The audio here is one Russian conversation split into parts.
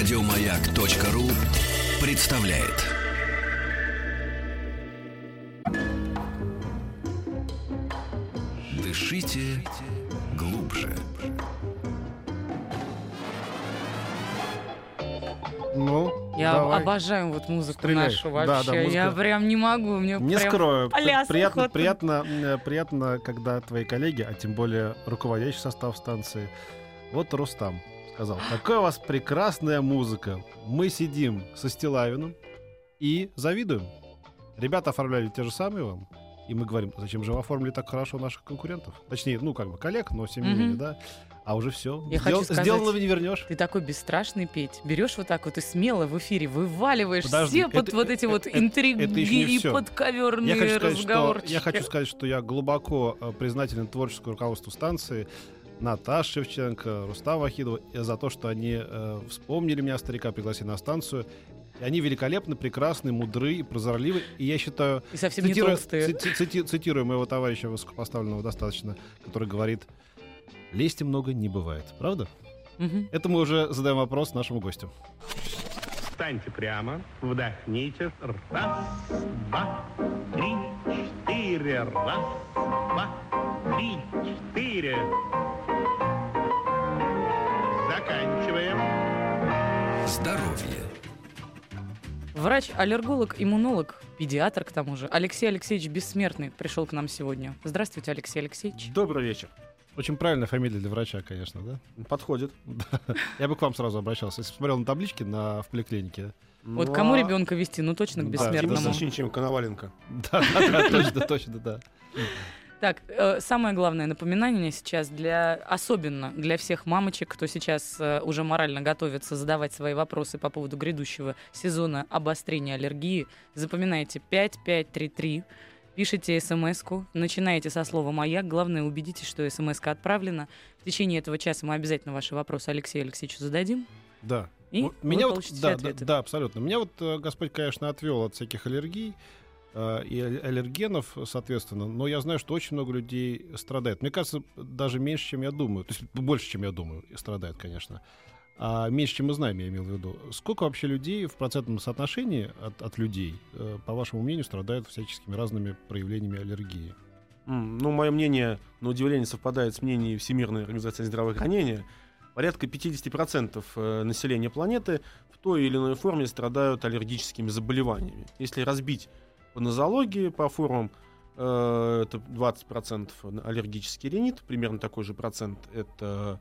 Радиомаяк.ру представляет. Дышите глубже. Ну, Я давай. обожаю вот музыку Стреляй. нашу Да, да, вообще. музыка. Я прям не могу. Мне Не прям скрою, приятно, охота. приятно, э, приятно, когда твои коллеги, а тем более руководящий состав станции, вот Рустам сказал, какая у вас прекрасная музыка. Мы сидим со Стилавиным и завидуем. Ребята оформляли те же самые вам. И мы говорим, зачем же вы оформили так хорошо наших конкурентов? Точнее, ну, как бы коллег, но тем не менее, да. А уже все. Я хочу сказать- Сделанного не вернешь. Ты такой бесстрашный, Петь. Берешь вот так вот и смело в эфире вываливаешь Подожди, все под это- вот эти вот это- интриги это и всё. подковерные Я хочу, сказать, что, разговорчики. я хочу сказать, что я глубоко э, признателен творческому руководству станции, Наташе Шевченко, Рустаму Вахидову э, за то, что они э, вспомнили меня, старика, пригласили на станцию. И они великолепны, прекрасны, мудры и прозорливы. И я считаю, И совсем не цитируя, толстые. цити- цити- цитирую моего товарища высокопоставленного достаточно, который говорит, лести много не бывает. Правда? Мгм. Это мы уже задаем вопрос нашему гостю. Встаньте прямо, вдохните. Раз, два, три, четыре. Раз, два, три, четыре. Здоровье. Врач, аллерголог, иммунолог, педиатр к тому же. Алексей Алексеевич Бессмертный пришел к нам сегодня. Здравствуйте, Алексей Алексеевич. Добрый вечер. Очень правильная фамилия для врача, конечно, да? Подходит. Да. Я бы к вам сразу обращался. Если посмотрел на таблички на, в поликлинике. Вот Ну, кому а ребенка вести? Ну точно к Да, бессмертному. насыщеннее, чем Коноваленко. Да, да, да, точно, точно, да. Так, э, самое главное напоминание сейчас для, особенно для всех мамочек, кто сейчас э, уже морально готовится задавать свои вопросы по поводу грядущего сезона обострения аллергии. Запоминайте 5533, пишите смс-ку, начинаете со слова «Маяк». Главное, убедитесь, что смс-ка отправлена. В течение этого часа мы обязательно ваши вопросы Алексею Алексеевичу зададим. Да. И меня вот, да, да, да, абсолютно. Меня вот э, Господь, конечно, отвел от всяких аллергий и ал- аллергенов, соответственно, но я знаю, что очень много людей страдает. Мне кажется, даже меньше, чем я думаю. То есть больше, чем я думаю, и страдает, конечно. А меньше, чем мы знаем, я имел в виду. Сколько вообще людей в процентном соотношении от, от людей, э, по вашему мнению, страдают всяческими разными проявлениями аллергии? Ну, мое мнение, на удивление, совпадает с мнением Всемирной организации здравоохранения. Порядка 50% э, населения планеты в той или иной форме страдают аллергическими заболеваниями. Если разбить по нозологии, по формам, э, это 20% аллергический ринит, примерно такой же процент это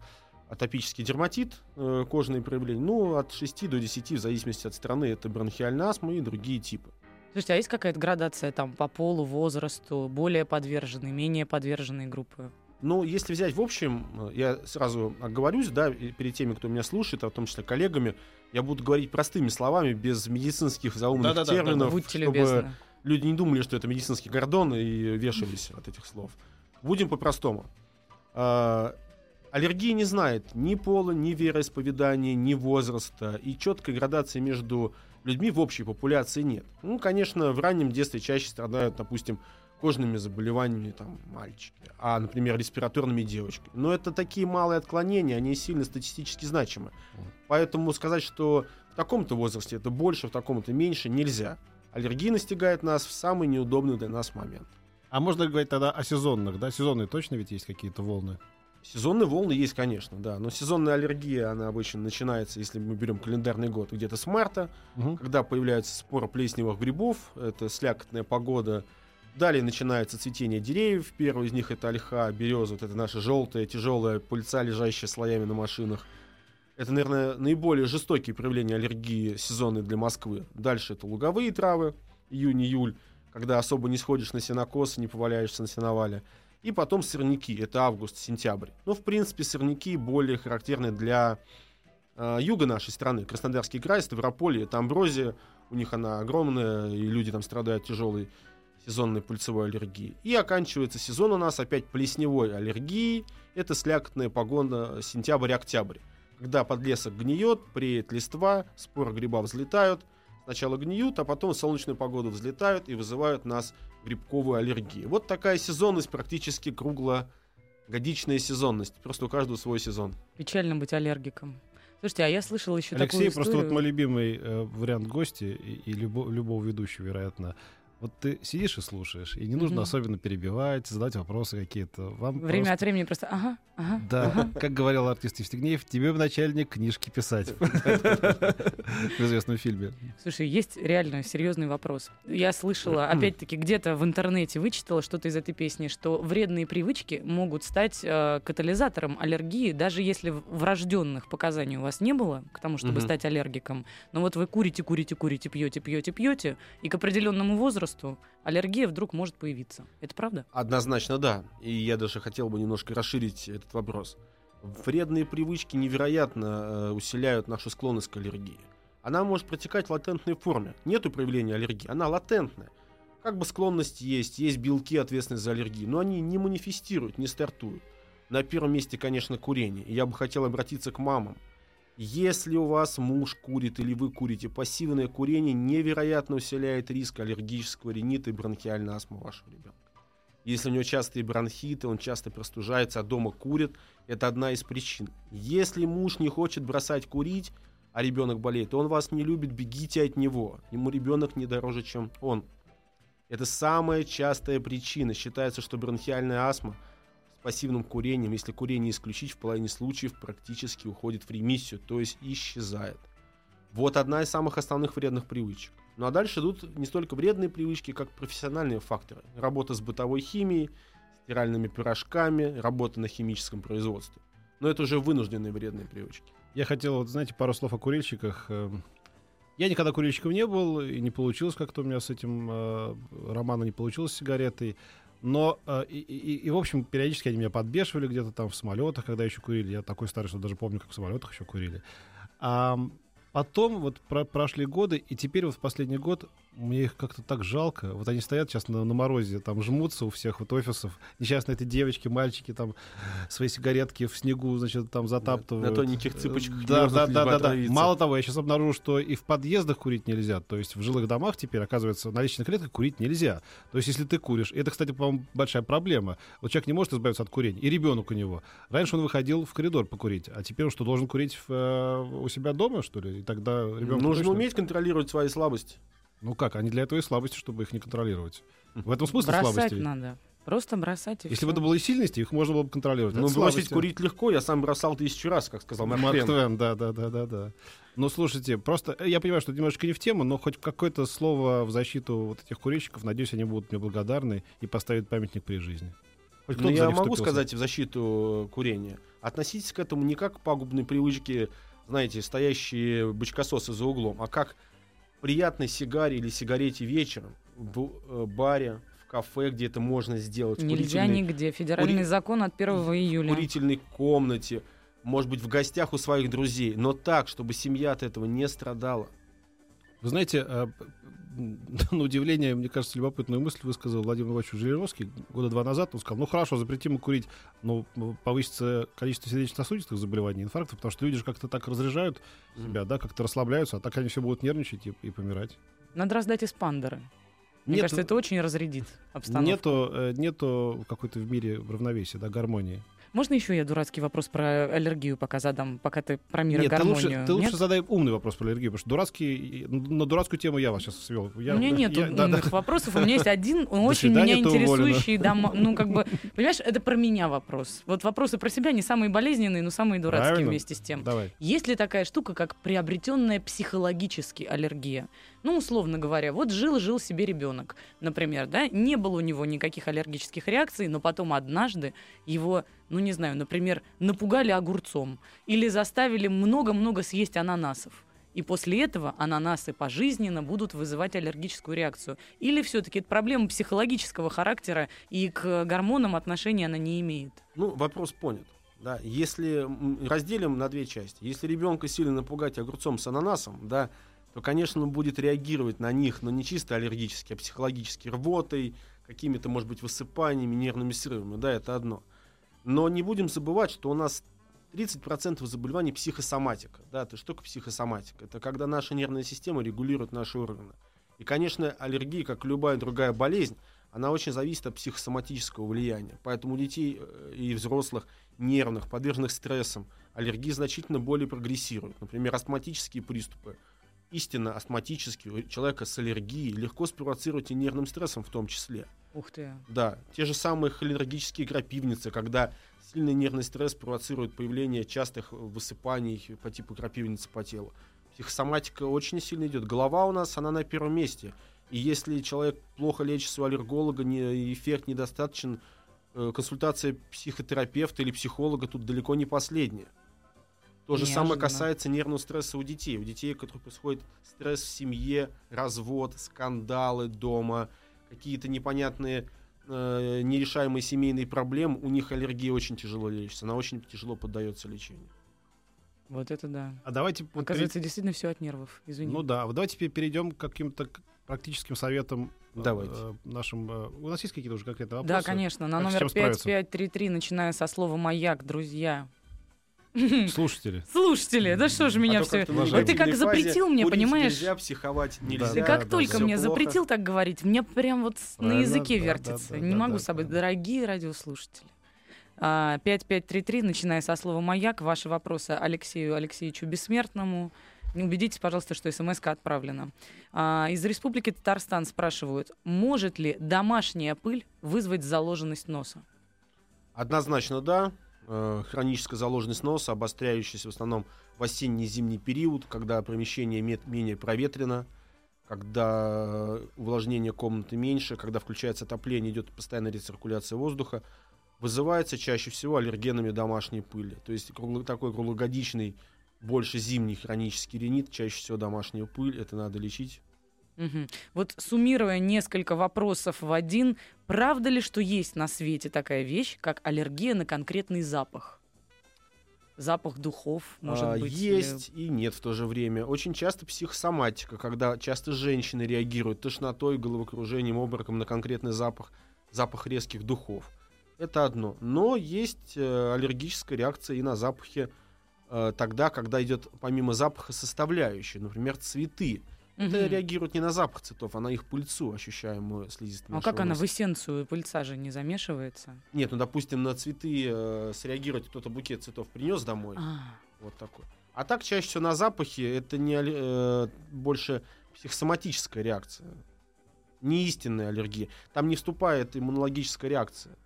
атопический дерматит, э, кожные проявления, ну, от 6 до 10, в зависимости от страны, это бронхиальная астма и другие типы. Слушайте, а есть какая-то градация там по полу, возрасту, более подверженные, менее подверженные группы? Ну, если взять в общем, э, я сразу оговорюсь, да, перед теми, кто меня слушает, а в том числе коллегами, я буду говорить простыми словами, без медицинских заумных Да-да-да, терминов, Будьте чтобы любезны. Люди не думали, что это медицинский гордон и вешались от этих слов. Будем по-простому. А, Аллергия не знает ни пола, ни вероисповедания, ни возраста, и четкой градации между людьми в общей популяции нет. Ну, конечно, в раннем детстве чаще страдают, допустим, кожными заболеваниями там, мальчики, а, например, респираторными девочки. Но это такие малые отклонения, они сильно статистически значимы. Поэтому сказать, что в таком-то возрасте это больше, в таком-то меньше, нельзя. Аллергия настигает нас в самый неудобный для нас момент. А можно говорить тогда о сезонных, да? Сезонные точно ведь есть какие-то волны? Сезонные волны есть, конечно, да. Но сезонная аллергия, она обычно начинается, если мы берем календарный год, где-то с марта, Мгм. когда появляются споры плесневых грибов, это слякотная погода. Далее начинается цветение деревьев. Первый из них это ольха, береза, вот это наша желтая, тяжелая пыльца, лежащая слоями на машинах. Это, наверное, наиболее жестокие проявления аллергии сезонной для Москвы. Дальше это луговые травы, июнь-июль, когда особо не сходишь на сенокос, не поваляешься на сеновале. И потом сорняки, это август-сентябрь. Ну, в принципе, сорняки более характерны для э, юга нашей страны. Краснодарский край, Ставрополье, это амброзия, у них она огромная, и люди там страдают тяжелой сезонной пыльцевой аллергией. И оканчивается сезон у нас опять плесневой аллергией. Это слякотная погода сентябрь-октябрь. Когда подлесок гниет, преет листва, споры гриба взлетают, сначала гниют, а потом в солнечную погоду взлетают и вызывают нас грибковую аллергию. Вот такая сезонность практически круглогодичная сезонность. Просто у каждого свой сезон. Печально быть аллергиком. Слушайте, а я слышала еще Алексей такую просто вот историю. мой любимый э, вариант гости и, и любо- любого ведущего, вероятно. Вот ты сидишь и слушаешь, и не нужно Мгм. особенно перебивать, задавать вопросы какие-то. Вам Время просто- от времени просто ага, ага. Да, как говорил артист Евстигнеев, тебе начальник книжки писать. В известном фильме. Слушай, есть реально серьезный вопрос. Я слышала, опять-таки, где-то в интернете вычитала что-то из этой песни, что вредные привычки могут стать э, катализатором аллергии, даже если врожденных показаний у вас не было к тому, чтобы стать аллергиком. Но вот вы курите, курите, курите, пьете, пьете, пьете, и к определенному возрасту аллергия вдруг может появиться. Это правда? Однозначно да. И я даже хотел бы немножко расширить этот вопрос. Вредные привычки невероятно э, усиляют нашу склонность к аллергии. Она может протекать в латентной форме. Нету проявления аллергии, она латентная. Как бы склонность есть, есть белки, ответственные за аллергию, но они не манифестируют, не стартуют. На первом месте, конечно, курение. И я бы хотел обратиться к мамам. Если у вас муж курит или вы курите, пассивное курение невероятно усиляет риск аллергического ринита и бронхиальной астмы вашего ребенка. Если у него частые бронхиты, он часто простужается, а дома курит, это одна из причин. Если муж не хочет бросать курить, а ребенок болеет, он вас не любит, бегите от него. Ему ребенок не дороже, чем он. Это самая частая причина. Считается, что бронхиальная астма пассивным курением, если курение исключить, в половине случаев практически уходит в ремиссию, то есть исчезает. Вот одна из самых основных вредных привычек. Ну а дальше идут не столько вредные привычки, как профессиональные факторы. Работа с бытовой химией, стиральными пирожками, работа на химическом производстве. Но это уже вынужденные вредные привычки. Я хотел, вот, знаете, пару слов о курильщиках. Эм, Я никогда курильщиком не был, и не получилось как-то у меня с этим э, романа не получилось с сигаретой. Но, э, и, и- и, в общем, периодически они меня подбешивали где-то там в самолетах, когда еще курили. Я такой старый, что даже помню, как в самолетах еще курили. А потом вот про- прошли годы, и теперь вот в последний год мне их как-то так жалко. Вот они стоят сейчас на, на морозе, там жмутся у всех вот офисов. Несчастные эти девочки, мальчики там свои сигаретки в снегу, значит, там затаптывают. на тоненьких цыпочках Да, да, да, да, да. Мало того, я сейчас обнаружил, что и в подъездах курить нельзя. То есть в жилых домах теперь, оказывается, на личных клетках курить нельзя. То есть если ты куришь, это, кстати, по-моему, большая проблема. Вот человек не может избавиться от курения, и ребенок у него. Раньше он выходил в коридор покурить, а теперь он что, должен курить в, э, у себя дома, что ли? И тогда ребенок Нужно уметь контролировать свои слабости. Ну как, они для этого и слабости, чтобы их не контролировать. В этом смысл бросать слабости. надо. Просто бросать и Если бы это было и сильности, их можно было бы контролировать. Ну, бросить курить легко, я сам бросал тысячу раз, как сказал Марк Марк Твен. Твен, да, да, да, да, да. Ну, слушайте, просто э, я понимаю, что это немножко не в тему, но хоть какое-то слово в защиту вот этих курильщиков, надеюсь, они будут мне благодарны и поставят памятник при жизни. Хоть Ну, кто-то за я могу вступился. сказать в защиту э, курения. Относитесь к этому не как к пагубной привычке, знаете, стоящие бычкососы за углом, а как приятной сигаре или сигарете вечером в э, баре, в кафе, где это можно сделать. в Нельзя курительной- нигде. Федеральный кури- закон от 1 в июля. курительной комнате, может быть, в гостях у своих друзей, но так, чтобы семья от этого не страдала. Вы знаете, э, на удивление, мне кажется, любопытную мысль высказал Владимир Иванович Жириновский года два назад. Он сказал, ну хорошо, запретим курить, но повысится количество сердечно-сосудистых заболеваний, инфарктов, потому что люди же как-то так разряжают себя, да, как-то расслабляются, а так они все будут нервничать и, и помирать. Надо раздать эспандеры. Мне Нет, кажется, это очень разрядит обстановку. Нету, э, нету какой-то в мире равновесия, да, гармонии. Можно еще я дурацкий вопрос про аллергию пока задам, пока ты про мир и Нет, ты гармонию? лучше, ты лучше Нет? задай умный вопрос про аллергию, потому что дурацкий, на дурацкую тему я вас сейчас свел. Я, у меня нет я- да, умных да. вопросов, у меня есть один, он очень меня ты интересующий, дома- ну как бы, понимаешь, это про меня вопрос. Вот вопросы про себя не самые болезненные, но самые дурацкие Правильно. вместе с тем. Давай. Есть ли такая штука, как приобретенная психологически аллергия? Ну, условно говоря, вот жил-жил себе ребенок, например, да, не было у него никаких аллергических реакций, но потом однажды его, ну не знаю, например, напугали огурцом или заставили много-много съесть ананасов. И после этого ананасы пожизненно будут вызывать аллергическую реакцию. Или все-таки это проблема психологического характера, и к гормонам отношения она не имеет. Ну, вопрос понят. Да, если разделим на две части. Если ребенка сильно напугать огурцом с ананасом, да, то, конечно, он будет реагировать на них, но не чисто аллергически, а психологически рвотой, какими-то, может быть, высыпаниями, нервными срывами, да, это одно. Но не будем забывать, что у нас 30% заболеваний психосоматика. Да, это что такое психосоматика? Это когда наша нервная система регулирует наши органы. И, конечно, аллергия, как любая другая болезнь, она очень зависит от психосоматического влияния. Поэтому у детей э, и взрослых нервных, подверженных стрессам, аллергии значительно более прогрессируют. Например, астматические приступы. Истинно астматические у человека с аллергией легко спровоцировать и нервным стрессом в том числе. Ух ты. Да, те же самые холинергические крапивницы, когда сильный нервный стресс провоцирует появление частых высыпаний по типу крапивницы по телу. Психосоматика очень сильно идет. Голова у нас, она на первом месте. И если человек плохо лечится у аллерголога, не, эффект недостаточен, э, консультация психотерапевта или психолога тут далеко не последняя. То же самое касается нервного стресса у детей. У детей, у которых происходит стресс в семье, развод, скандалы дома, какие-то непонятные э, нерешаемые семейные проблемы, у них аллергия очень тяжело лечится, она очень тяжело поддается лечению. Вот это да. А давайте... вот Оказывается, действительно все от нервов. пере- Извини. Ну да, вот давайте теперь перейдем к каким-то практическим советам э, Давайте. э, нашим... э, У нас есть какие-то уже конкретные да, вопросы? конечно. На номер чем справиться? 5533, начиная со слова «Маяк», друзья. Слушатели. Слушатели, да что же меня А все... на ты как запретил мне, понимаешь? Нельзя, психовать нельзя. Да, Ты да, как да, только всё мне плохо. запретил так говорить, мне прям вот с- на Да, языке да, вертится. да, да, Не да, могу да, с собой. да. Дорогие радиослушатели. А, 5533, начиная со слова «Маяк», ваши вопросы Алексею Алексеевичу Бессмертному. Убедитесь, пожалуйста, что смс отправлена. А, из Республики Татарстан спрашивают, может ли домашняя пыль вызвать заложенность носа? Однозначно да. Э, Хроническая заложенность носа, обостряющаяся в основном в осенне-зимний период, когда помещение менее проветрено, когда увлажнение комнаты меньше, когда включается отопление, идет постоянная рециркуляция воздуха, вызывается чаще всего аллергенами домашней пыли. То есть такой круглогодичный, больше зимний хронический ринит, чаще всего домашняя пыль, это надо лечить. Мгм. Вот суммируя несколько вопросов в один, правда ли, что есть на свете такая вещь, как аллергия на конкретный запах? Запах духов, может А, быть? или- Есть и нет в то же время. Очень часто психосоматика, когда часто женщины реагируют тошнотой, головокружением, обмороком на конкретный запах, запах резких духов. Это одно. Но есть э, аллергическая реакция и на запахи э, тогда, когда идет помимо запаха составляющие, например, цветы. Это Мгм. реагирует не на запах цветов, а на их пыльцу, ощущаемую слизистыми. А как нашего она носа. в эссенцию пыльца же не замешивается? Нет, ну, допустим, на цветы э, среагировать кто-то букет цветов принес домой. А, Вот такой. А так чаще всего на запахе это не э, больше психосоматическая реакция. Не истинная аллергия. Там не вступает иммунологическая реакция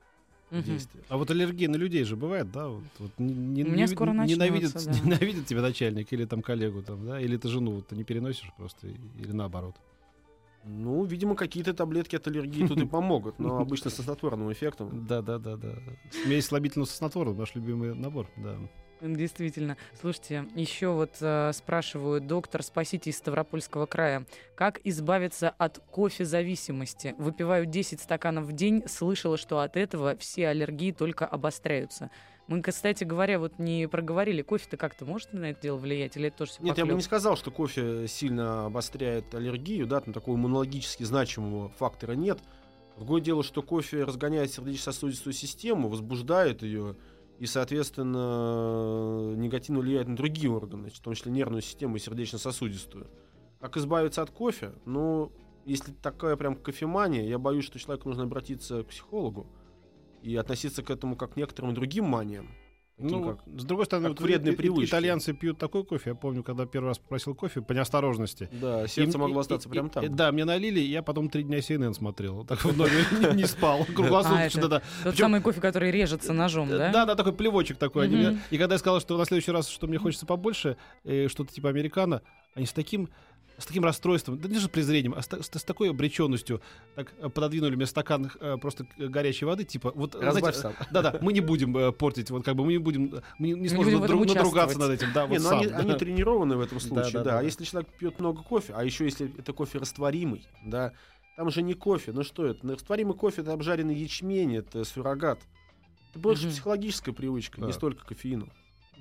действие. А вот аллергия на людей же бывает, да? Вот, вот не- У меня не- скоро ненавидит, да. ненавидит тебя начальник или там коллегу, там, да? Или ты жену вот, ты не переносишь просто, или наоборот. Ну, видимо, какие-то таблетки от аллергии тут и помогут, но обычно со снотворным эффектом. Да, да, да, да. Смесь слабительного со снотворным, наш любимый набор, да. Действительно. Слушайте, еще вот э, спрашивают, доктор, спасите из Ставропольского края, как избавиться от кофе-зависимости? Выпиваю 10 стаканов в день, слышала, что от этого все аллергии только обостряются. Мы, кстати говоря, вот не проговорили, кофе-то как-то может на это дело влиять, или это тоже все Нет, я бы не сказал, что кофе сильно обостряет аллергию, да, там такого иммунологически значимого фактора нет. Другое дело, что кофе разгоняет сердечно-сосудистую систему, возбуждает ее и, соответственно, негативно влияет на другие органы, в том числе нервную систему и сердечно-сосудистую. Как избавиться от кофе? Ну, если такая прям кофемания, я боюсь, что человеку нужно обратиться к психологу и относиться к этому как к некоторым другим маниям. Таким Ну, как с другой стороны, как вот вредные и- и- привычки. итальянцы пьют такой кофе. Я помню, когда первый раз попросил кофе по неосторожности. Да, сердце И- могло и- остаться и- прямо и- там. Да, мне налили, и я потом три дня CNN смотрел. Так в номере не- спал. А, Круглосуточно, это да. Тот самый кофе, который режется ножом, да? Да, да, такой плевочек такой. И когда я сказал, что на следующий раз, что мне хочется побольше, э, что-то типа американо, они с таким с таким расстройством, да не же презрением, а с, с- с такой обреченностью так э, пододвинули мне стакан э, просто э, горячей воды, типа вот Разбавь знаете, сам. да-да, мы не будем э, портить, вот как бы мы не будем, э, мы не, не не сможем будем в этом надру- надругаться над этим, да, Не, вот ну сам. они, да. они тренированы в этом случае, да, да. да, А да. если человек пьет много кофе, а еще если это кофе растворимый, да, там же не кофе, ну что это? Ну, Растворимый кофе это обжаренный ячмень, это суррогат. Это больше Мгм. психологическая привычка, не Да. столько кофеину.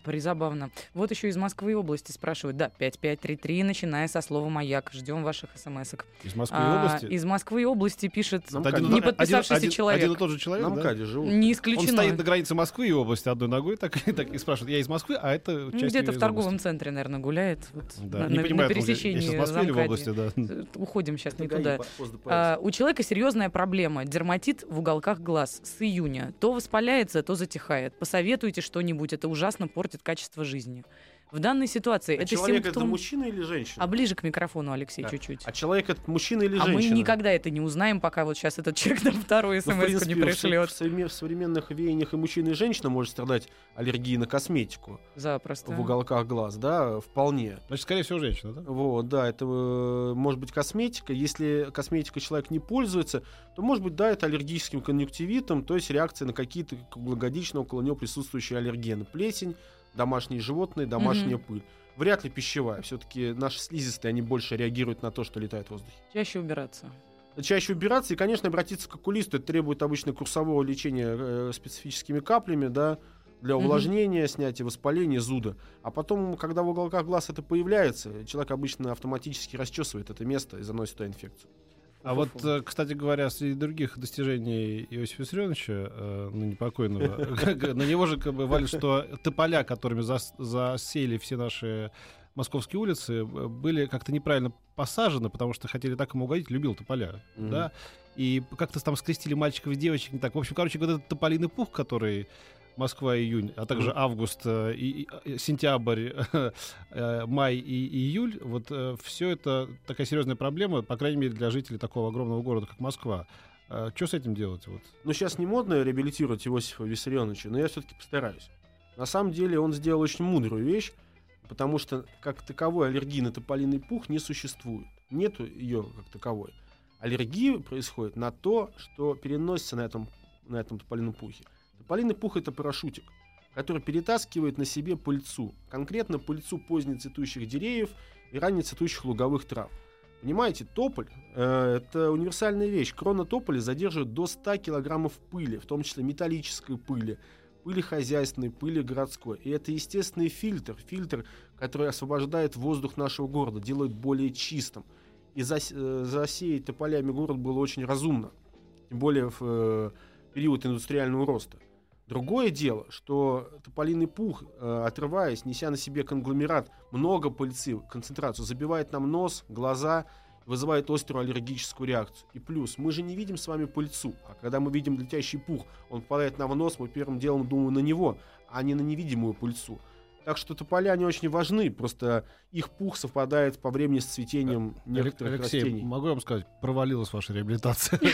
Призабавно. Вот еще из Москвы и области спрашивают. Да, 5533, начиная со слова «Маяк». Ждем ваших смс-ок. Из Москвы и А, области? из Москвы и области пишет Нам не подписавшийся один- человек. Один и тот же человек, На да? МКАДе живут. Не Он исключено. стоит на границе Москвы и области одной ногой так, и так и спрашивает, я из Москвы, а это Ну, часть Где-то в торговом области. центре, наверное, гуляет. Вот Да, на, не на- понимаю, на он пересечении я сейчас в Москве или в области, да. Уходим сейчас не Это туда. Пост ДПС. А, у человека серьезная проблема. Дерматит в уголках глаз с июня. То воспаляется, то затихает. Посоветуйте что-нибудь. Это ужасно портит качество жизни. В данной ситуации А это человек это симптом... мужчина или женщина? А ближе к микрофону, Алексей, Да. чуть-чуть. А человек это мужчина или А мы женщина? никогда это не узнаем, пока вот сейчас этот человек нам вторую Ну, смс принципе, не пришлет. В, в современных веяниях и мужчина, и женщина может страдать аллергией на косметику Запросто. в уголках глаз, да, вполне. Значит, скорее всего, женщина, да? Вот, да, это э, может быть косметика. Если косметикой человек не пользуется, то может быть, да, это аллергическим конъюнктивитом, то есть реакция на какие-то круглогодично около него присутствующие аллергены. Плесень, домашние животные, домашняя пыль. Вряд ли пищевая. Все-таки наши слизистые, они больше реагируют на то, что летает в воздухе. Чаще убираться. Чаще убираться и, конечно, обратиться к окулисту. Это требует обычно курсового лечения э, специфическими каплями, да, для увлажнения, снятия воспаления, зуда. А потом, когда в уголках глаз это появляется, человек обычно автоматически расчесывает это место и заносит туда инфекцию. А вот, э, кстати говоря, среди других достижений Иосифа Виссарионовича, э, ну, непокойного, на него же как бы валит, что тополя, которыми зас- засеяли все наши московские улицы, э, были как-то неправильно посажены, потому что хотели так ему угодить, любил тополя, да, и как-то там скрестили мальчиков и девочек не так. В общем, короче, вот этот тополиный пух, который Москва июнь, а также Мгм. август, э, и, и- сентябрь, э, май и, и июль, вот все это такая серьезная проблема, по крайней мере, для жителей такого огромного города, как Москва. Что с этим делать? Вот? Ну, сейчас не модно реабилитировать Иосифа Виссарионовича, но я все-таки постараюсь. На самом деле он сделал очень мудрую вещь, потому что как таковой аллергии на тополиный пух не существует. Нету ее как таковой. Аллергия происходит на то, что переносится на этом, на этом тополином пухе. Тополиный пух это парашютик, который перетаскивает на себе пыльцу. Конкретно пыльцу позднецветущих деревьев и раннецветущих луговых трав. Понимаете, тополь э, это универсальная вещь. Крона тополя задерживает до 100 килограммов пыли, в том числе металлической пыли, пыли хозяйственной, пыли городской. И это естественный фильтр, фильтр, который освобождает воздух нашего города, делает более чистым. И зас- э, засеять тополями город было очень разумно, тем более в э, период индустриального роста. Другое дело, что тополиный пух, э, отрываясь, неся на себе конгломерат, много пыльцы, концентрацию, забивает нам нос, глаза, вызывает острую аллергическую реакцию. И плюс, мы же не видим с вами пыльцу, а когда мы видим летящий пух, он попадает нам в нос, мы первым делом думаем на него, а не на невидимую пыльцу. Так что тополя не очень важны, просто их пух совпадает по времени с цветением некоторых Алексей, растений. могу я вам сказать, провалилась ваша реабилитация.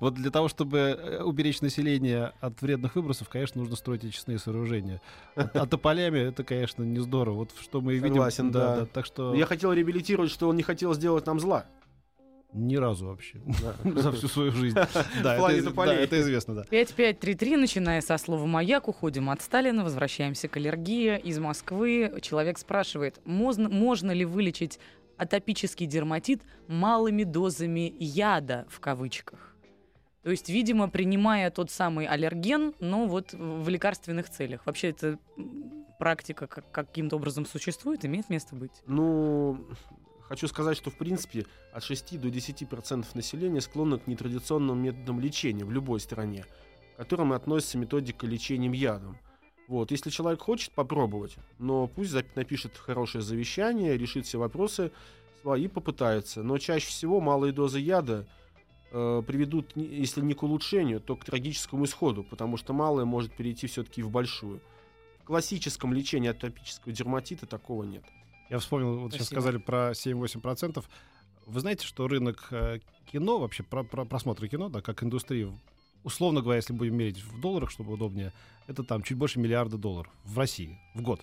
Вот для того, чтобы э, уберечь население от вредных выбросов, конечно, нужно строить очистные сооружения. А а тополями это, конечно, не здорово. Вот что мы и видим. Согласен, да. Так что Я хотел реабилитировать, что он не хотел сделать нам зла. Ни разу вообще за всю свою жизнь. Да, В плане это это известно, да. 5533, начиная со слова «Маяк», уходим от Сталина, возвращаемся к аллергии. Из Москвы человек спрашивает, можно, ли вылечить атопический дерматит малыми дозами яда, в кавычках? То есть, видимо, принимая тот самый аллерген, но вот в лекарственных целях. Вообще эта м, практика как- каким-то образом существует, имеет место быть? Ну, хочу сказать, что в принципе от 6 до 10% населения склонны к нетрадиционным методам лечения в любой стране, к которым относится методика лечения ядом. Вот, если человек хочет попробовать, но пусть напишет хорошее завещание, решит все вопросы свои, попытается. Но чаще всего малые дозы яда э, приведут, если не к улучшению, то к трагическому исходу, потому что малое может перейти все-таки в большую. В классическом лечении атопического дерматита такого нет. Я вспомнил, вот сейчас Спасибо. сказали про 7-8%. Вы знаете, что рынок э, кино, вообще про, про просмотры кино, да, как индустрия, условно говоря, если будем мерить в долларах, чтобы удобнее, это там чуть больше миллиарда долларов в России в год.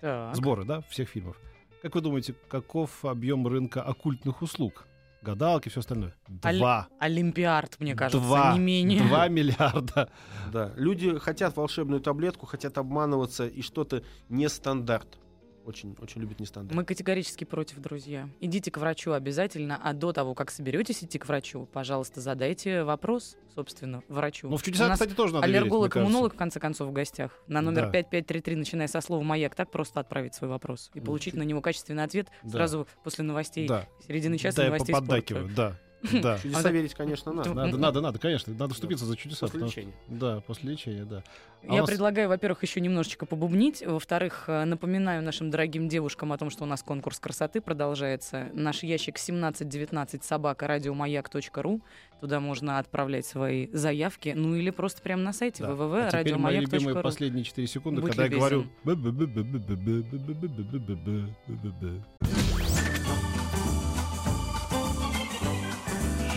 Так. Сборы, да, всех фильмов. Как вы думаете, каков объем рынка оккультных услуг? Гадалки, все остальное. Аль- Два. Олимпиард, мне кажется, Два. не менее. Два миллиарда. Да, люди хотят волшебную таблетку, хотят обманываться и что-то не стандарт. Очень, очень любят нестандарт. Мы категорически против, друзья. Идите к врачу обязательно, а до того, как соберетесь идти к врачу, пожалуйста, задайте вопрос, собственно, врачу. Ну, в чудеса, кстати, тоже надо верить, мне Аллерголог, кажется. иммунолог, в конце концов, в гостях. На номер Да. 5533, начиная со слова «Маяк», так просто отправить свой вопрос и Ну, получить чуть- на него качественный ответ Да. сразу после новостей, Да, середины часа да, я новостей спорта. поподдакиваю, да, да. Чудеса А, верить, конечно, надо. Надо, надо, надо, конечно, надо вступиться за чудеса. После потому лечения. Да, после лечения, да. А Я нас- предлагаю, во-первых, еще немножечко побубнить. Во-вторых, э, напоминаю нашим дорогим девушкам о том, что у нас конкурс красоты продолжается. Наш ящик 1719 собака радиомаяк.ру. Туда можно отправлять свои заявки. Ну или просто прямо на сайте Да. А теперь мои любимые последние 4 секунды, Будь когда я говорю...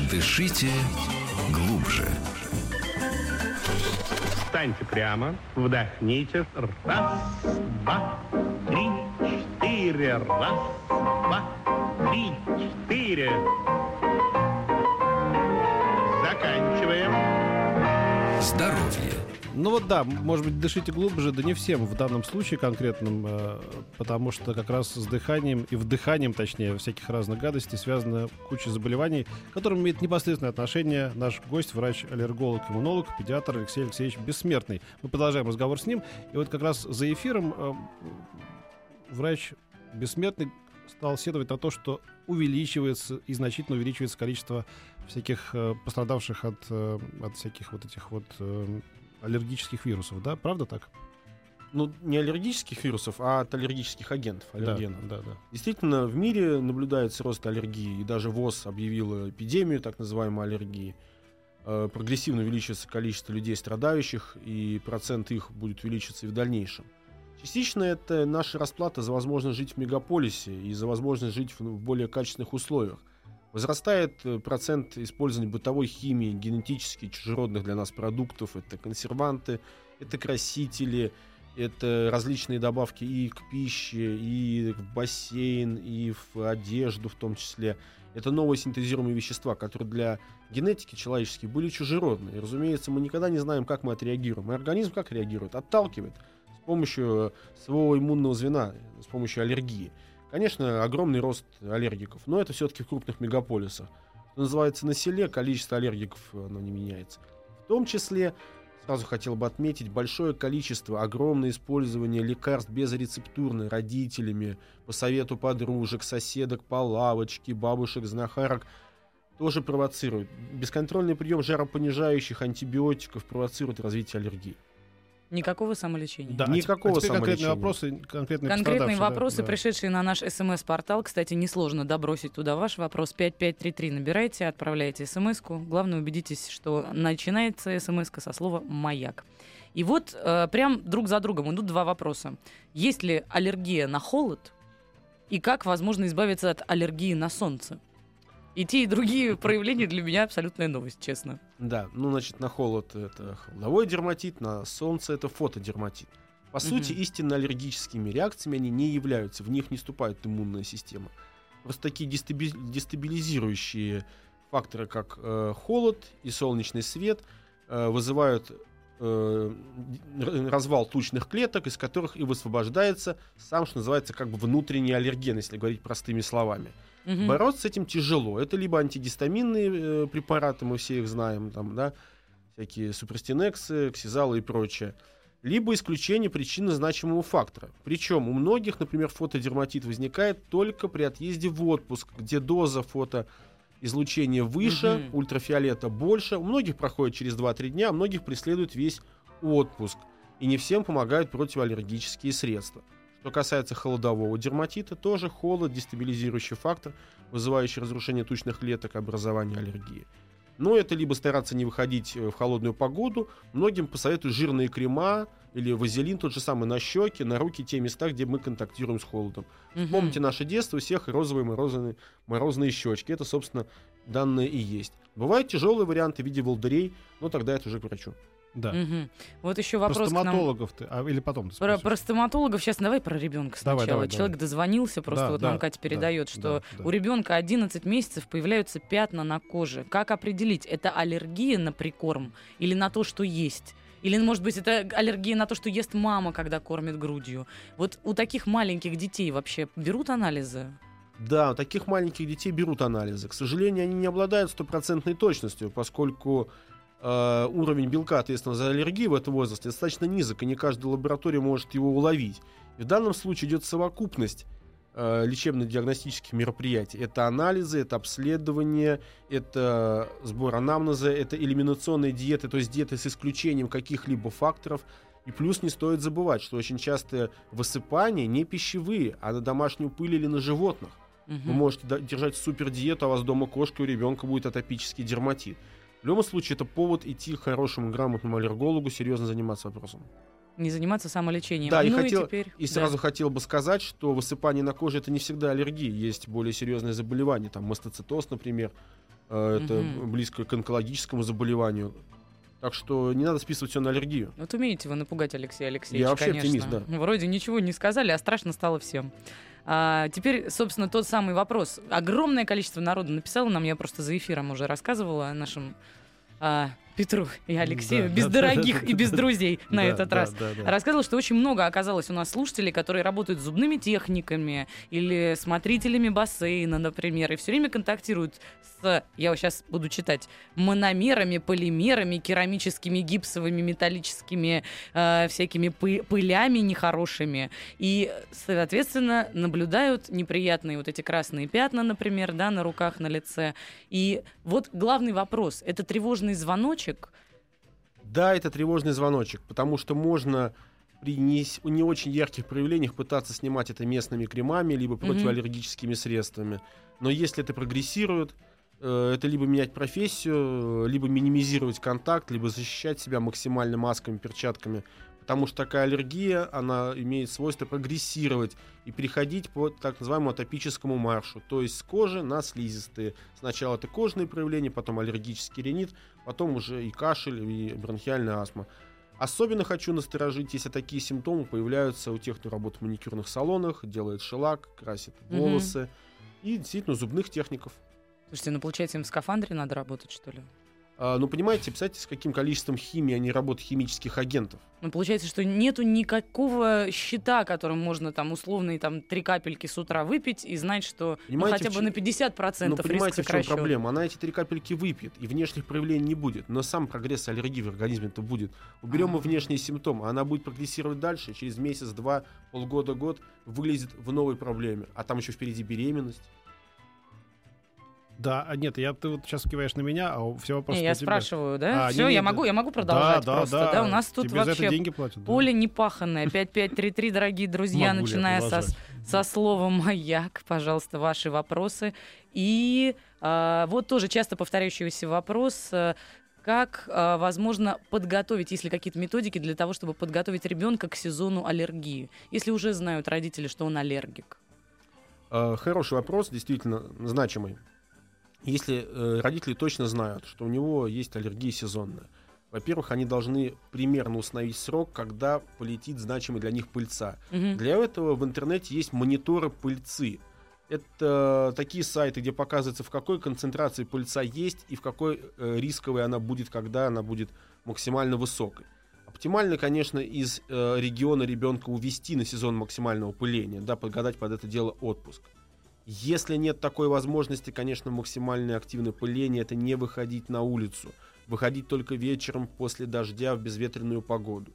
Дышите глубже. Встаньте прямо, вдохните. Раз, два, три, четыре. Раз, два, три, четыре. Заканчиваем. Здоровье. Ну вот да, может быть, дышите глубже, да не всем в данном случае конкретном, э, потому что как раз с дыханием и вдыханием, точнее, всяких разных гадостей связана куча заболеваний, к которым имеет непосредственное отношение наш гость, врач-аллерголог, иммунолог, педиатр Алексей Алексеевич Бессмертный. Мы продолжаем разговор с ним, и вот как раз за эфиром э, врач Бессмертный стал седовать на то, что увеличивается и значительно увеличивается количество всяких э, пострадавших от, э, от всяких вот этих вот э, аллергических вирусов, да? Правда так? Ну, не аллергических вирусов, а от аллергических агентов, аллергенов. Да, да, да. Действительно, в мире наблюдается рост аллергии, и даже ВОЗ объявила эпидемию так называемой аллергии. Э, Прогрессивно увеличивается количество людей, страдающих, и процент их будет увеличиваться и в дальнейшем. Частично это наша расплата за возможность жить в мегаполисе и за возможность жить в в более качественных условиях. Возрастает э, процент использования бытовой химии, генетически чужеродных для нас продуктов. Это консерванты, это красители, это различные добавки и к пище, и в бассейн, и в одежду в том числе. Это новые синтезируемые вещества, которые для генетики человеческой были чужеродны. И, разумеется, мы никогда не знаем, как мы отреагируем. И организм как реагирует? Отталкивает с помощью своего иммунного звена, с помощью аллергии. Конечно, огромный рост аллергиков, но это все-таки в крупных мегаполисах. Что называется, на селе количество аллергиков оно не меняется. В том числе, сразу хотел бы отметить, большое количество, огромное использование лекарств безрецептурно родителями, по совету подружек, соседок по лавочке, бабушек, знахарок, тоже провоцирует. Бесконтрольный прием жаропонижающих антибиотиков провоцирует развитие аллергии. Никакого самолечения. Да, Никакого а теперь конкретные вопросы, конкретные Конкретные вопросы, да. пришедшие на наш смс-портал. Кстати, несложно добросить туда ваш вопрос. 5533 набирайте, отправляйте смс-ку. Главное, убедитесь, что начинается смс со слова «маяк». И вот э, прям друг за другом идут два вопроса. Есть ли аллергия на холод? И как возможно избавиться от аллергии на солнце? И те, и другие проявления для меня абсолютная новость, честно. Да, ну, значит, на холод это холодовой дерматит, на солнце это фотодерматит. По Мгм. сути, истинно аллергическими реакциями они не являются, в них не вступает иммунная система. Просто такие дестаби- дестабилизирующие факторы, как э, холод и солнечный свет, э, вызывают э, развал тучных клеток, из которых и высвобождается сам, что называется, как бы внутренний аллерген, если говорить простыми словами. Мгм. Бороться с этим тяжело. Это либо антигистаминные э, препараты, мы все их знаем, там, да, всякие суперстинексы, ксизалы и прочее, либо исключение причинно значимого фактора. Причем у многих, например, фотодерматит возникает только при отъезде в отпуск, где доза фотоизлучения выше, Мгм. ультрафиолета больше. У многих проходит через 2-3 дня, а многих преследует весь отпуск. И не всем помогают противоаллергические средства. Что касается холодового дерматита, тоже холод, дестабилизирующий фактор, вызывающий разрушение тучных клеток и образование аллергии. Но это либо стараться не выходить э, в холодную погоду, многим посоветуют жирные крема или вазелин тот же самый на щеки, на руки, те места, где мы контактируем с холодом. Мгм. Помните наше детство, у всех розовые морозные, морозные щечки. Это, собственно, данное и есть. Бывают тяжелые варианты в виде волдырей, но тогда это уже к врачу. Да. Мгм. Вот еще Про вопрос к нам. стоматологов ты, а, или потом ты Про, спросишь? про стоматологов сейчас давай про ребенка сначала. Давай, давай, Человек давай. дозвонился, просто Да, вот да, нам Катя да, передает, что да, да. у ребенка 11 месяцев появляются пятна на коже. Как определить, это аллергия на прикорм или на то, что есть? Или, может быть, это аллергия на то, что ест мама, когда кормит грудью. Вот у таких маленьких детей вообще берут анализы? Да, у таких маленьких детей берут анализы. К сожалению, они не обладают стопроцентной точностью, поскольку э, уровень белка, ответственного за аллергию в этом возрасте, достаточно низок, и не каждая лаборатория может его уловить. И в данном случае идет совокупность э, лечебно-диагностических мероприятий. Это анализы, это обследование, это сбор анамнеза, это элиминационная диета, то есть диета с исключением каких-либо факторов. И плюс не стоит забывать, что очень часто высыпания не пищевые, а на домашнюю пыль или на животных. Мгм. Вы можете держать супер диету, а у вас дома кошка, у ребенка будет атопический дерматит. В любом случае, это повод идти к хорошему, грамотному аллергологу, серьезно заниматься вопросом. Не заниматься самолечением. Да, и ну хотел- и теперь... И да. сразу хотел бы сказать, что высыпание на коже это не всегда аллергия. Есть более серьезные заболевания, там мастоцитоз, например. Э, Это Мгм. близко к онкологическому заболеванию. Так что не надо списывать все на аллергию. Вот умеете вы напугать Алексея Алексеевича, Я вообще конечно. оптимист, да. Вроде ничего не сказали, а страшно стало всем. А, теперь, собственно, тот самый вопрос. Огромное количество народу написало нам, я просто за эфиром уже рассказывала нашим а, Петру и Алексею, Да, без да, дорогих да, и без друзей на этот раз. Рассказывал, что очень много оказалось у нас слушателей, которые работают с зубными техниками или смотрителями бассейна, например, и все время контактируют с, я сейчас буду читать, мономерами, полимерами, керамическими, гипсовыми, металлическими, э, всякими пы- пылями нехорошими. И, соответственно, наблюдают неприятные вот эти красные пятна, например, да, на руках, на лице. И вот главный вопрос, это тревожный звоночек, Да, это тревожный звоночек, потому что можно при не, не очень ярких проявлениях пытаться снимать это местными кремами, либо противоаллергическими средствами. Но если это прогрессирует, э, это либо менять профессию, либо минимизировать контакт, либо защищать себя максимально масками, перчатками. Потому что такая аллергия, она имеет свойство прогрессировать и переходить по так называемому атопическому маршу. То есть с кожи на слизистые. Сначала это кожные проявления, потом аллергический ринит, потом уже и кашель, и бронхиальная астма. Особенно хочу насторожить, если такие симптомы появляются у тех, кто работает в маникюрных салонах, делает шелак, красит волосы, и действительно зубных техников. Слушайте, ну получается им в скафандре надо работать, что ли? А, ну, понимаете, представьте, с каким количеством химии они работают, химических агентов. Ну, получается, что нету никакого щита, которым можно там условные там три капельки с утра выпить и знать, что ну, хотя бы на 50% Но понимаете, в чем проблема? Она эти три капельки выпьет, и внешних проявлений не будет. Но сам прогресс аллергии в организме-то будет. Уберем мы Ага. внешние симптомы, она будет прогрессировать дальше, через месяц, два, полгода, год вылезет в новой проблеме. А там еще впереди беременность. Да, а нет, я, ты вот сейчас киваешь на меня, а все вопросы Не, я тебя. спрашиваю, да? А, Все, я могу, да. я могу продолжать да, просто, да, да? У нас тут Тебе за это вообще деньги платят. да. поле непаханное. 5533, дорогие друзья, Могу начиная со, со слова «маяк». Пожалуйста, ваши вопросы. И а, вот тоже часто повторяющийся вопрос. а, Как а, возможно подготовить, если какие-то методики для того, чтобы подготовить ребенка к сезону аллергии, если уже знают родители, что он аллергик? Э, Хороший вопрос, действительно значимый. Если э, родители точно знают, что у него есть аллергия сезонная, во-первых, они должны примерно установить срок, когда полетит значимый для них пыльца. Мгм. Для этого в интернете есть мониторы пыльцы. Это такие сайты, где показывается, в какой концентрации пыльца есть и в какой э, рисковой она будет, когда она будет максимально высокой. Оптимально, конечно, из э, региона ребенка увести на сезон максимального пыления, да, подгадать под это дело отпуск. Если нет такой возможности, конечно, максимальное активное пыление это не выходить на улицу. Выходить только вечером после дождя в безветренную погоду.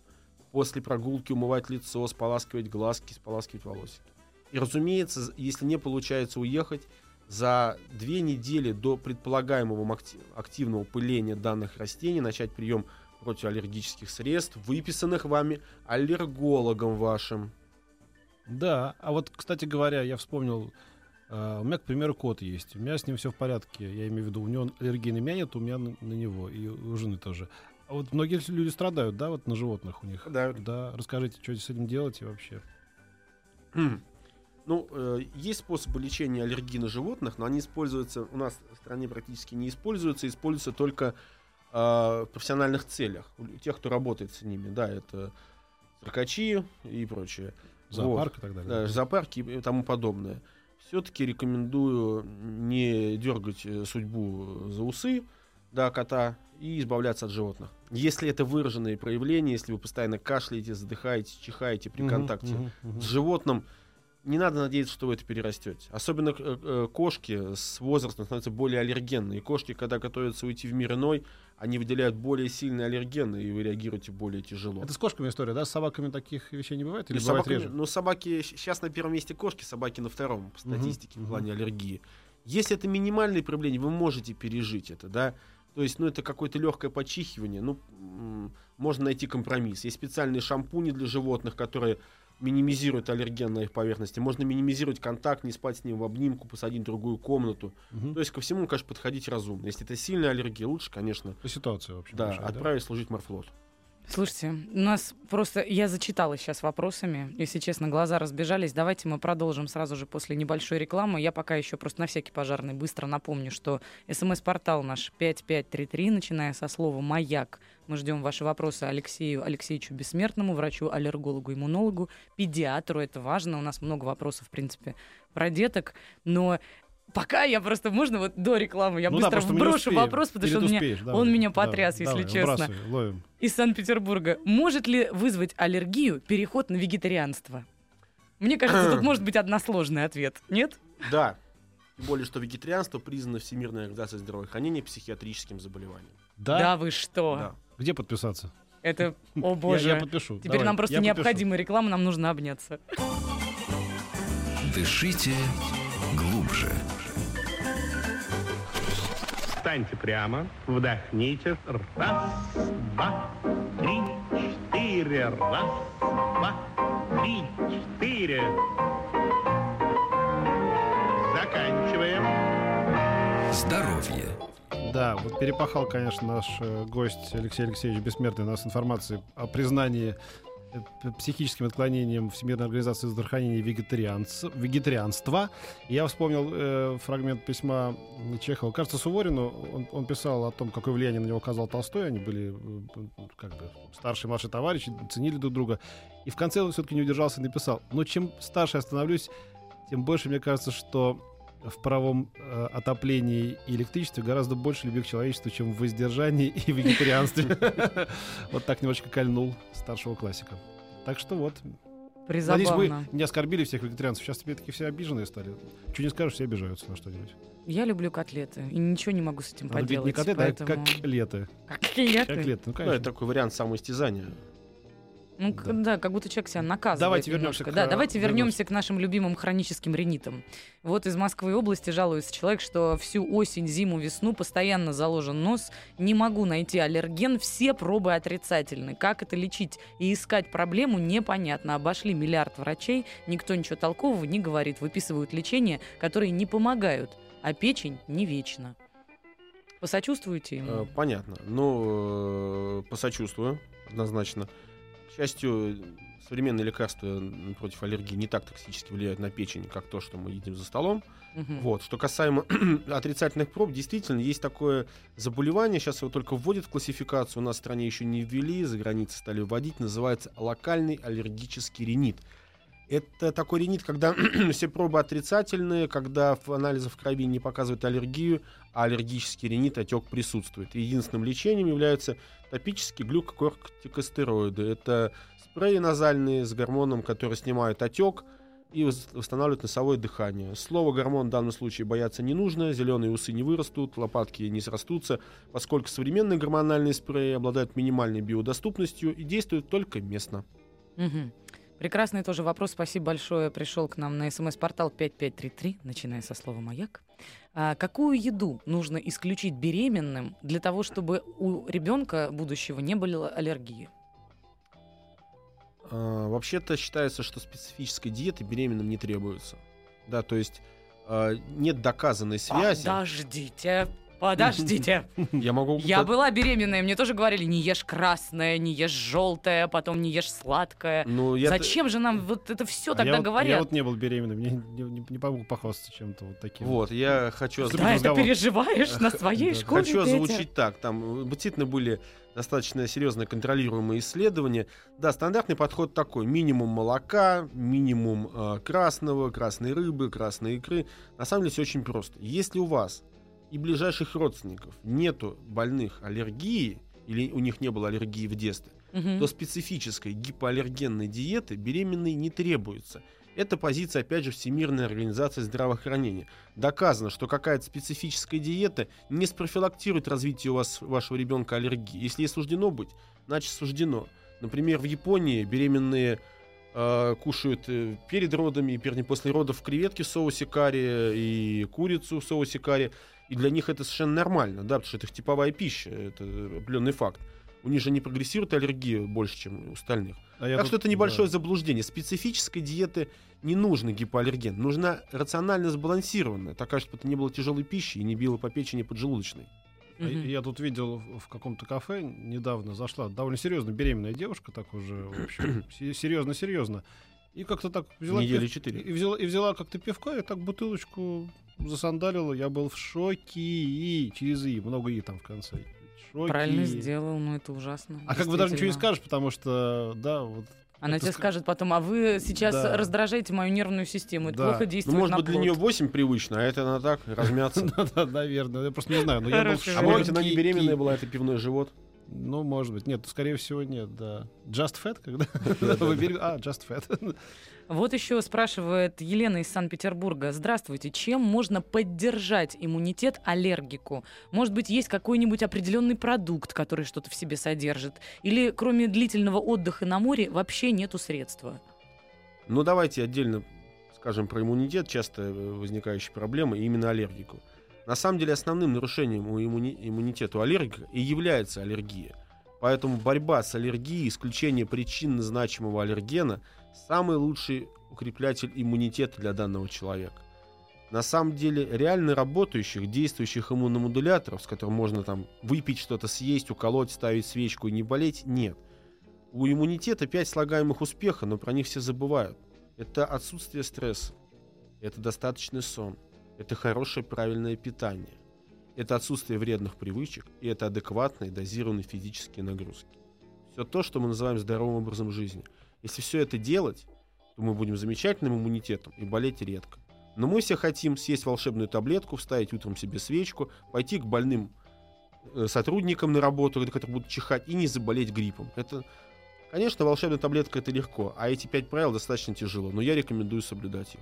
После прогулки умывать лицо, споласкивать глазки, споласкивать волосики. И, разумеется, если не получается уехать, за две недели до предполагаемого активного пыления данных растений начать прием противоаллергических средств, выписанных вами аллергологом вашим. Да, а вот, кстати говоря, я вспомнил, э, у меня, к примеру, кот есть. У меня с ним все в порядке. Я имею в виду, у него аллергии на меня нет, у меня на, на него, и у жены тоже. А вот многие люди страдают, да, вот на животных у них. Да. Да, расскажите, что с этим делать и вообще. Ну, э, есть способы лечения аллергии на животных, но они используются, у нас в стране практически не используются, используются только э, в профессиональных целях. У тех, кто работает с ними, да, это циркачи и прочее. Зоопарк и так далее. Да, зоопарки и тому подобное. Все-таки рекомендую не дергать э, судьбу за усы, да, кота, и избавляться от животных. Если это выраженные проявления, если вы постоянно кашляете, задыхаете, чихаете при контакте мгм. с животным, не надо надеяться, что вы это перерастете. Особенно э, э, кошки с возрастом становятся более аллергенные. Кошки, когда готовятся уйти в мир иной, они выделяют более сильные аллергены, и вы реагируете более тяжело. Это с кошками история, да? С собаками таких вещей не бывает? Или Ну, бывает собаками- реже? ну, собаки сейчас на первом месте кошки, собаки на втором по статистике в мгм. плане аллергии. Если это минимальные проявления, вы можете пережить это, да. То есть, ну, это какое-то легкое почихивание. Ну, можно найти компромисс. Есть специальные шампуни для животных, которые минимизируют аллерген на их поверхности. Можно минимизировать контакт, не спать с ним в обнимку, посадить в другую комнату. Мгм. То есть ко всему, конечно, подходить разумно. Если это сильная аллергия, лучше, конечно, По ситуации, в общем. да, решать, отправить служить морфлот. Слушайте, у нас просто... Я зачитала сейчас вопросами. Если честно, глаза разбежались. Давайте мы продолжим сразу же после небольшой рекламы. Я пока еще просто на всякий пожарный быстро напомню, что смс-портал наш 5533, начиная со слова «Маяк». Мы ждем ваши вопросы Алексею Алексеевичу Бессмертному, врачу, аллергологу, иммунологу, педиатру. Это важно. У нас много вопросов, в принципе, про деток. Но Пока я просто, можно вот до рекламы, я Ну да, быстро вброшу успеем. вопрос, потому Или что он меня, успеешь, давай, он меня давай, потряс, если давай, честно ловим. из Санкт-Петербурга. Может ли вызвать аллергию переход на вегетарианство? Мне кажется, тут может быть односложный ответ. Нет? Да. Тем более, что вегетарианство признано Всемирной организацией здравоохранения психиатрическим заболеванием. Да, Да? вы что? Да. Где подписаться? Это, о Я, боже. я подпишу. Теперь Давай, нам просто я подпишу. необходима реклама, нам нужно обняться. Дышите глубже. Встаньте прямо, вдохните. Раз, два, три, четыре. Раз, два, три, четыре. Заканчиваем. Здоровье. Да, вот перепахал, конечно, наш э, гость Алексей Алексеевич Бессмертный нас информацией о признании э, психическим отклонением Всемирной организации здравоохранения вегетарианц- вегетарианства. Я вспомнил э, фрагмент письма Чехова. Кажется, Суворину. Он, он писал о том, какое влияние на него оказал Толстой. Они были э, как бы старшие и младшие товарищи, ценили друг друга. И в конце он все-таки не удержался и написал. Но чем старше я становлюсь, тем больше мне кажется, что в правом э, отоплении и электричестве гораздо больше любви к человечеству, чем в воздержании и вегетарианстве. Вот так немножечко кольнул старшего классика. Так что вот. Надеюсь, вы не оскорбили всех вегетарианцев. Сейчас теперь такие все обиженные стали. Что не скажешь, все обижаются на что-нибудь. Я люблю котлеты. И ничего не могу с этим Надо поделать. не котлеты, а поэтому- котлеты. Котлеты? Котлеты, ну Ну, это конечно. такой вариант самоистязания. Ну, к- да. как будто человек себя наказывает Давайте немножко. вернемся к, Да, давайте вернемся. вернемся к нашим любимым хроническим ринитам. Вот из Москвы области жалуется человек, что всю осень, зиму, весну постоянно заложен нос, не могу найти аллерген, все пробы отрицательны. Как это лечить и искать проблему, непонятно. Обошли миллиард врачей, никто ничего толкового не говорит, выписывают лечения, которые не помогают, а печень не вечна. Посочувствуете ему? Э, Понятно. Ну, э, посочувствую, однозначно. К счастью, современные лекарства против аллергии не так токсически влияют на печень, как то, что мы едим за столом. Мгм. Вот. Что касаемо отрицательных проб, действительно, есть такое заболевание, сейчас его только вводят в классификацию, у нас в стране еще не ввели, за границей стали вводить, называется локальный аллергический ринит. Это такой ринит, когда все пробы отрицательные, когда в анализах в крови не показывают аллергию, а аллергический ринит, отек присутствует. Единственным лечением являются топические глюкокортикостероиды. Это спреи назальные с гормоном, который снимает отек, и вос- восстанавливает носовое дыхание. Слово гормон в данном случае бояться не нужно, зеленые усы не вырастут, лопатки не срастутся, поскольку современные гормональные спреи обладают минимальной биодоступностью и действуют только местно. Мгм. Прекрасный тоже вопрос. Спасибо большое. Пришел к нам на смс-портал 5533, начиная со слова «Маяк». А какую еду нужно исключить беременным для того, чтобы у ребенка будущего не было аллергии? А, Вообще-то считается, что специфической диеты беременным не требуется. Да, то есть а, нет доказанной связи. Подождите, подождите. Я могу... Я была беременная, мне тоже говорили, не ешь красное, не ешь желтое, потом не ешь сладкое. Ну, я Зачем же нам вот это все А тогда я вот, говорят? Я вот не был беременным, мне не, не- не могу похвастаться чем-то вот таким. Вот, я хочу... Да, это переживаешь на своей шкуре, Хочу озвучить так. Там действительно были достаточно серьезно контролируемые исследования. Да, стандартный подход такой. Минимум молока, минимум э, красного, красной рыбы, красной икры. На самом деле все очень просто. Если у вас и ближайших родственников нету больных аллергии, или у них не было аллергии в детстве, Мгм. то специфической гипоаллергенной диеты беременной не требуется. Это позиция, опять же, Всемирной организации здравоохранения. Доказано, что какая-то специфическая диета не спрофилактирует развитие у вас, вашего ребенка аллергии. Если ей суждено быть, значит суждено. Например, в Японии беременные э, кушают э, перед родами и после родов креветки в соусе карри и курицу в соусе карри. И для них это совершенно нормально, да, потому что это их типовая пища, это определенный факт. У них же не прогрессирует аллергия больше, чем у остальных. А так тут- что это небольшое да. заблуждение. Специфической диеты не нужно гипоаллерген. Нужна рационально сбалансированная, такая, чтобы это не было тяжелой пищи и не било по печени поджелудочной. Мгм. Я тут видел в- в каком-то кафе недавно зашла довольно серьезно беременная девушка, так уже, в общем, серьезно-серьезно. И как-то так взяла, Недели пив- четыре. и взяла, и взяла как-то пивка, и так бутылочку засандалила. Я был в шоке. И через И, много И там в конце. Шоке. Правильно сделал, но это ужасно. А как бы даже ничего не скажешь, потому что, да, вот Она это тебе ск- скажет потом, а вы сейчас Да. раздражаете мою нервную систему, это Да. плохо Ну, действует может на быть, для плод». нее 8 привычно, а это она так, размяться. Да, да, наверное. Я просто не знаю. Но я был А может быть, она не беременная была, это пивной живот. Ну, может быть. Нет, скорее всего, нет, да. Just Fat, когда А, Just Fat. Вот еще спрашивает Елена из Санкт-Петербурга. Здравствуйте, чем можно поддержать иммунитет аллергику? Может быть, есть какой-нибудь определенный продукт, который что-то в себе содержит? Или кроме длительного отдыха на море вообще нету средства? Ну, давайте отдельно скажем про иммунитет, часто э, возникающие проблемы, и именно аллергику. На самом деле основным нарушением у иммуни- иммунитета у аллергика и является аллергия. Поэтому борьба с аллергией, исключение причинно значимого аллергена – самый лучший укреплятель иммунитета для данного человека. На самом деле реально работающих, действующих иммуномодуляторов, с которым можно там выпить что-то, съесть, уколоть, ставить свечку и не болеть, нет. У иммунитета пять слагаемых успеха, но про них все забывают. Это отсутствие стресса, это достаточный сон, это хорошее правильное питание, это отсутствие вредных привычек и это адекватные дозированные физические нагрузки. Все то, что мы называем здоровым образом жизни. Если все это делать, то мы будем замечательным иммунитетом и болеть редко. Но мы все хотим съесть волшебную таблетку, вставить утром себе свечку, пойти к больным э, сотрудникам на работу, которые будут чихать, и не заболеть гриппом. Это, конечно, волшебная таблетка это легко, а эти пять правил достаточно тяжело, но я рекомендую соблюдать их.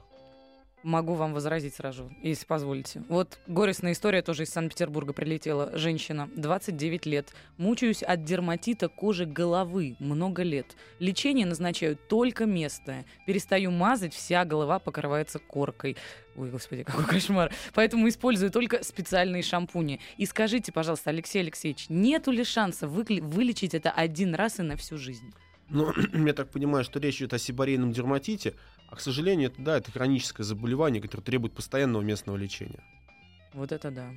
Могу вам возразить сразу, если позволите. Вот горестная история тоже из Санкт-Петербурга прилетела. Женщина, 29 лет. Мучаюсь от дерматита кожи головы много лет. Лечение назначают только местное. Перестаю мазать, вся голова покрывается коркой. Ой, господи, какой кошмар. Поэтому использую только специальные шампуни. И скажите, пожалуйста, Алексей Алексеевич, нету ли шанса выкли- вылечить это один раз и на всю жизнь? Но я так понимаю, что речь идет о сибарейном дерматите, а, к сожалению, это, да, это хроническое заболевание, которое требует постоянного местного лечения. Вот это да.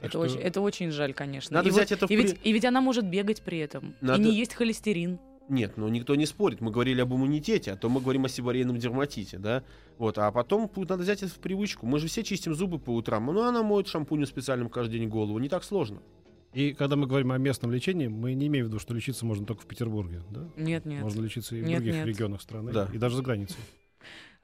Так Это, что- очень, это очень жаль, конечно. Надо и, взять вот- это в и, ведь, и ведь она может бегать при этом. Надо- И не есть холестерин. Нет, ну никто не спорит. Мы говорили об иммунитете, а то мы говорим о сибарейном дерматите, да. Вот, а потом надо взять это в привычку. Мы же все чистим зубы по утрам. Ну, она моет шампунем специальным каждый день голову. Не так сложно. И когда мы говорим о местном лечении, мы не имеем в виду, что лечиться можно только в Петербурге, да? Нет, нет. Можно лечиться и в Нет, других нет. регионах страны, Да. и даже за границей.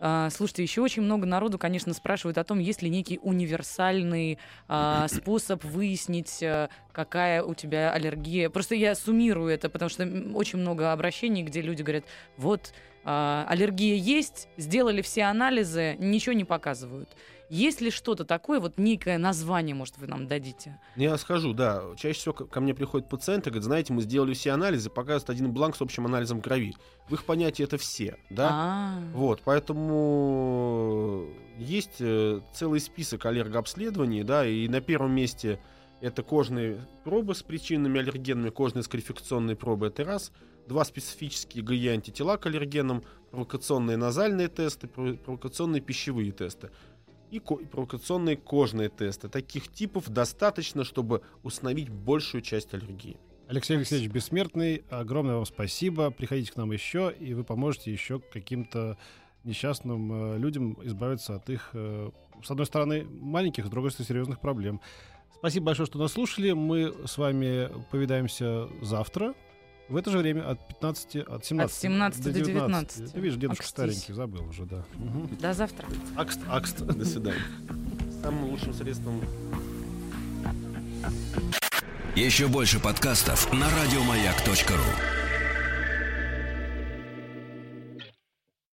А, слушайте, еще очень много народу, конечно, спрашивают о том, есть ли некий универсальный а, способ выяснить, а, какая у тебя аллергия. Просто я суммирую это, потому что очень много обращений, где люди говорят, вот а, аллергия есть, сделали все анализы, ничего не показывают. Есть ли что-то такое, вот некое название, может, вы нам дадите? Я скажу, да. Чаще всего ко мне приходят пациенты, говорят, знаете, мы сделали все анализы, показывают один бланк с общим анализом крови. В их понятии это все, да? А, Вот, поэтому есть э, целый список аллергообследований, да, и на первом месте это кожные пробы с причинными аллергенами, кожные скарификационные пробы, это раз. Два специфические ГИ-антитела к аллергенам, провокационные назальные тесты, прово- провокационные пищевые тесты и ко- и провокационные кожные тесты. Таких типов достаточно, чтобы установить большую часть аллергии. Алексей Алексеевич Бессмертный, огромное вам спасибо. Приходите к нам еще, и вы поможете еще каким-то несчастным э, людям избавиться от их, э, с одной стороны, маленьких, с другой стороны, серьезных проблем. Спасибо большое, что нас слушали. Мы с вами повидаемся завтра. В это же время от 15, от 17, 17 до 19. Ты видишь, дедушка Акстись. старенький, забыл уже, да. Мгм. до завтра. Акст, акст. До свидания. Самым лучшим средством Еще больше подкастов на радиомаяк.ру.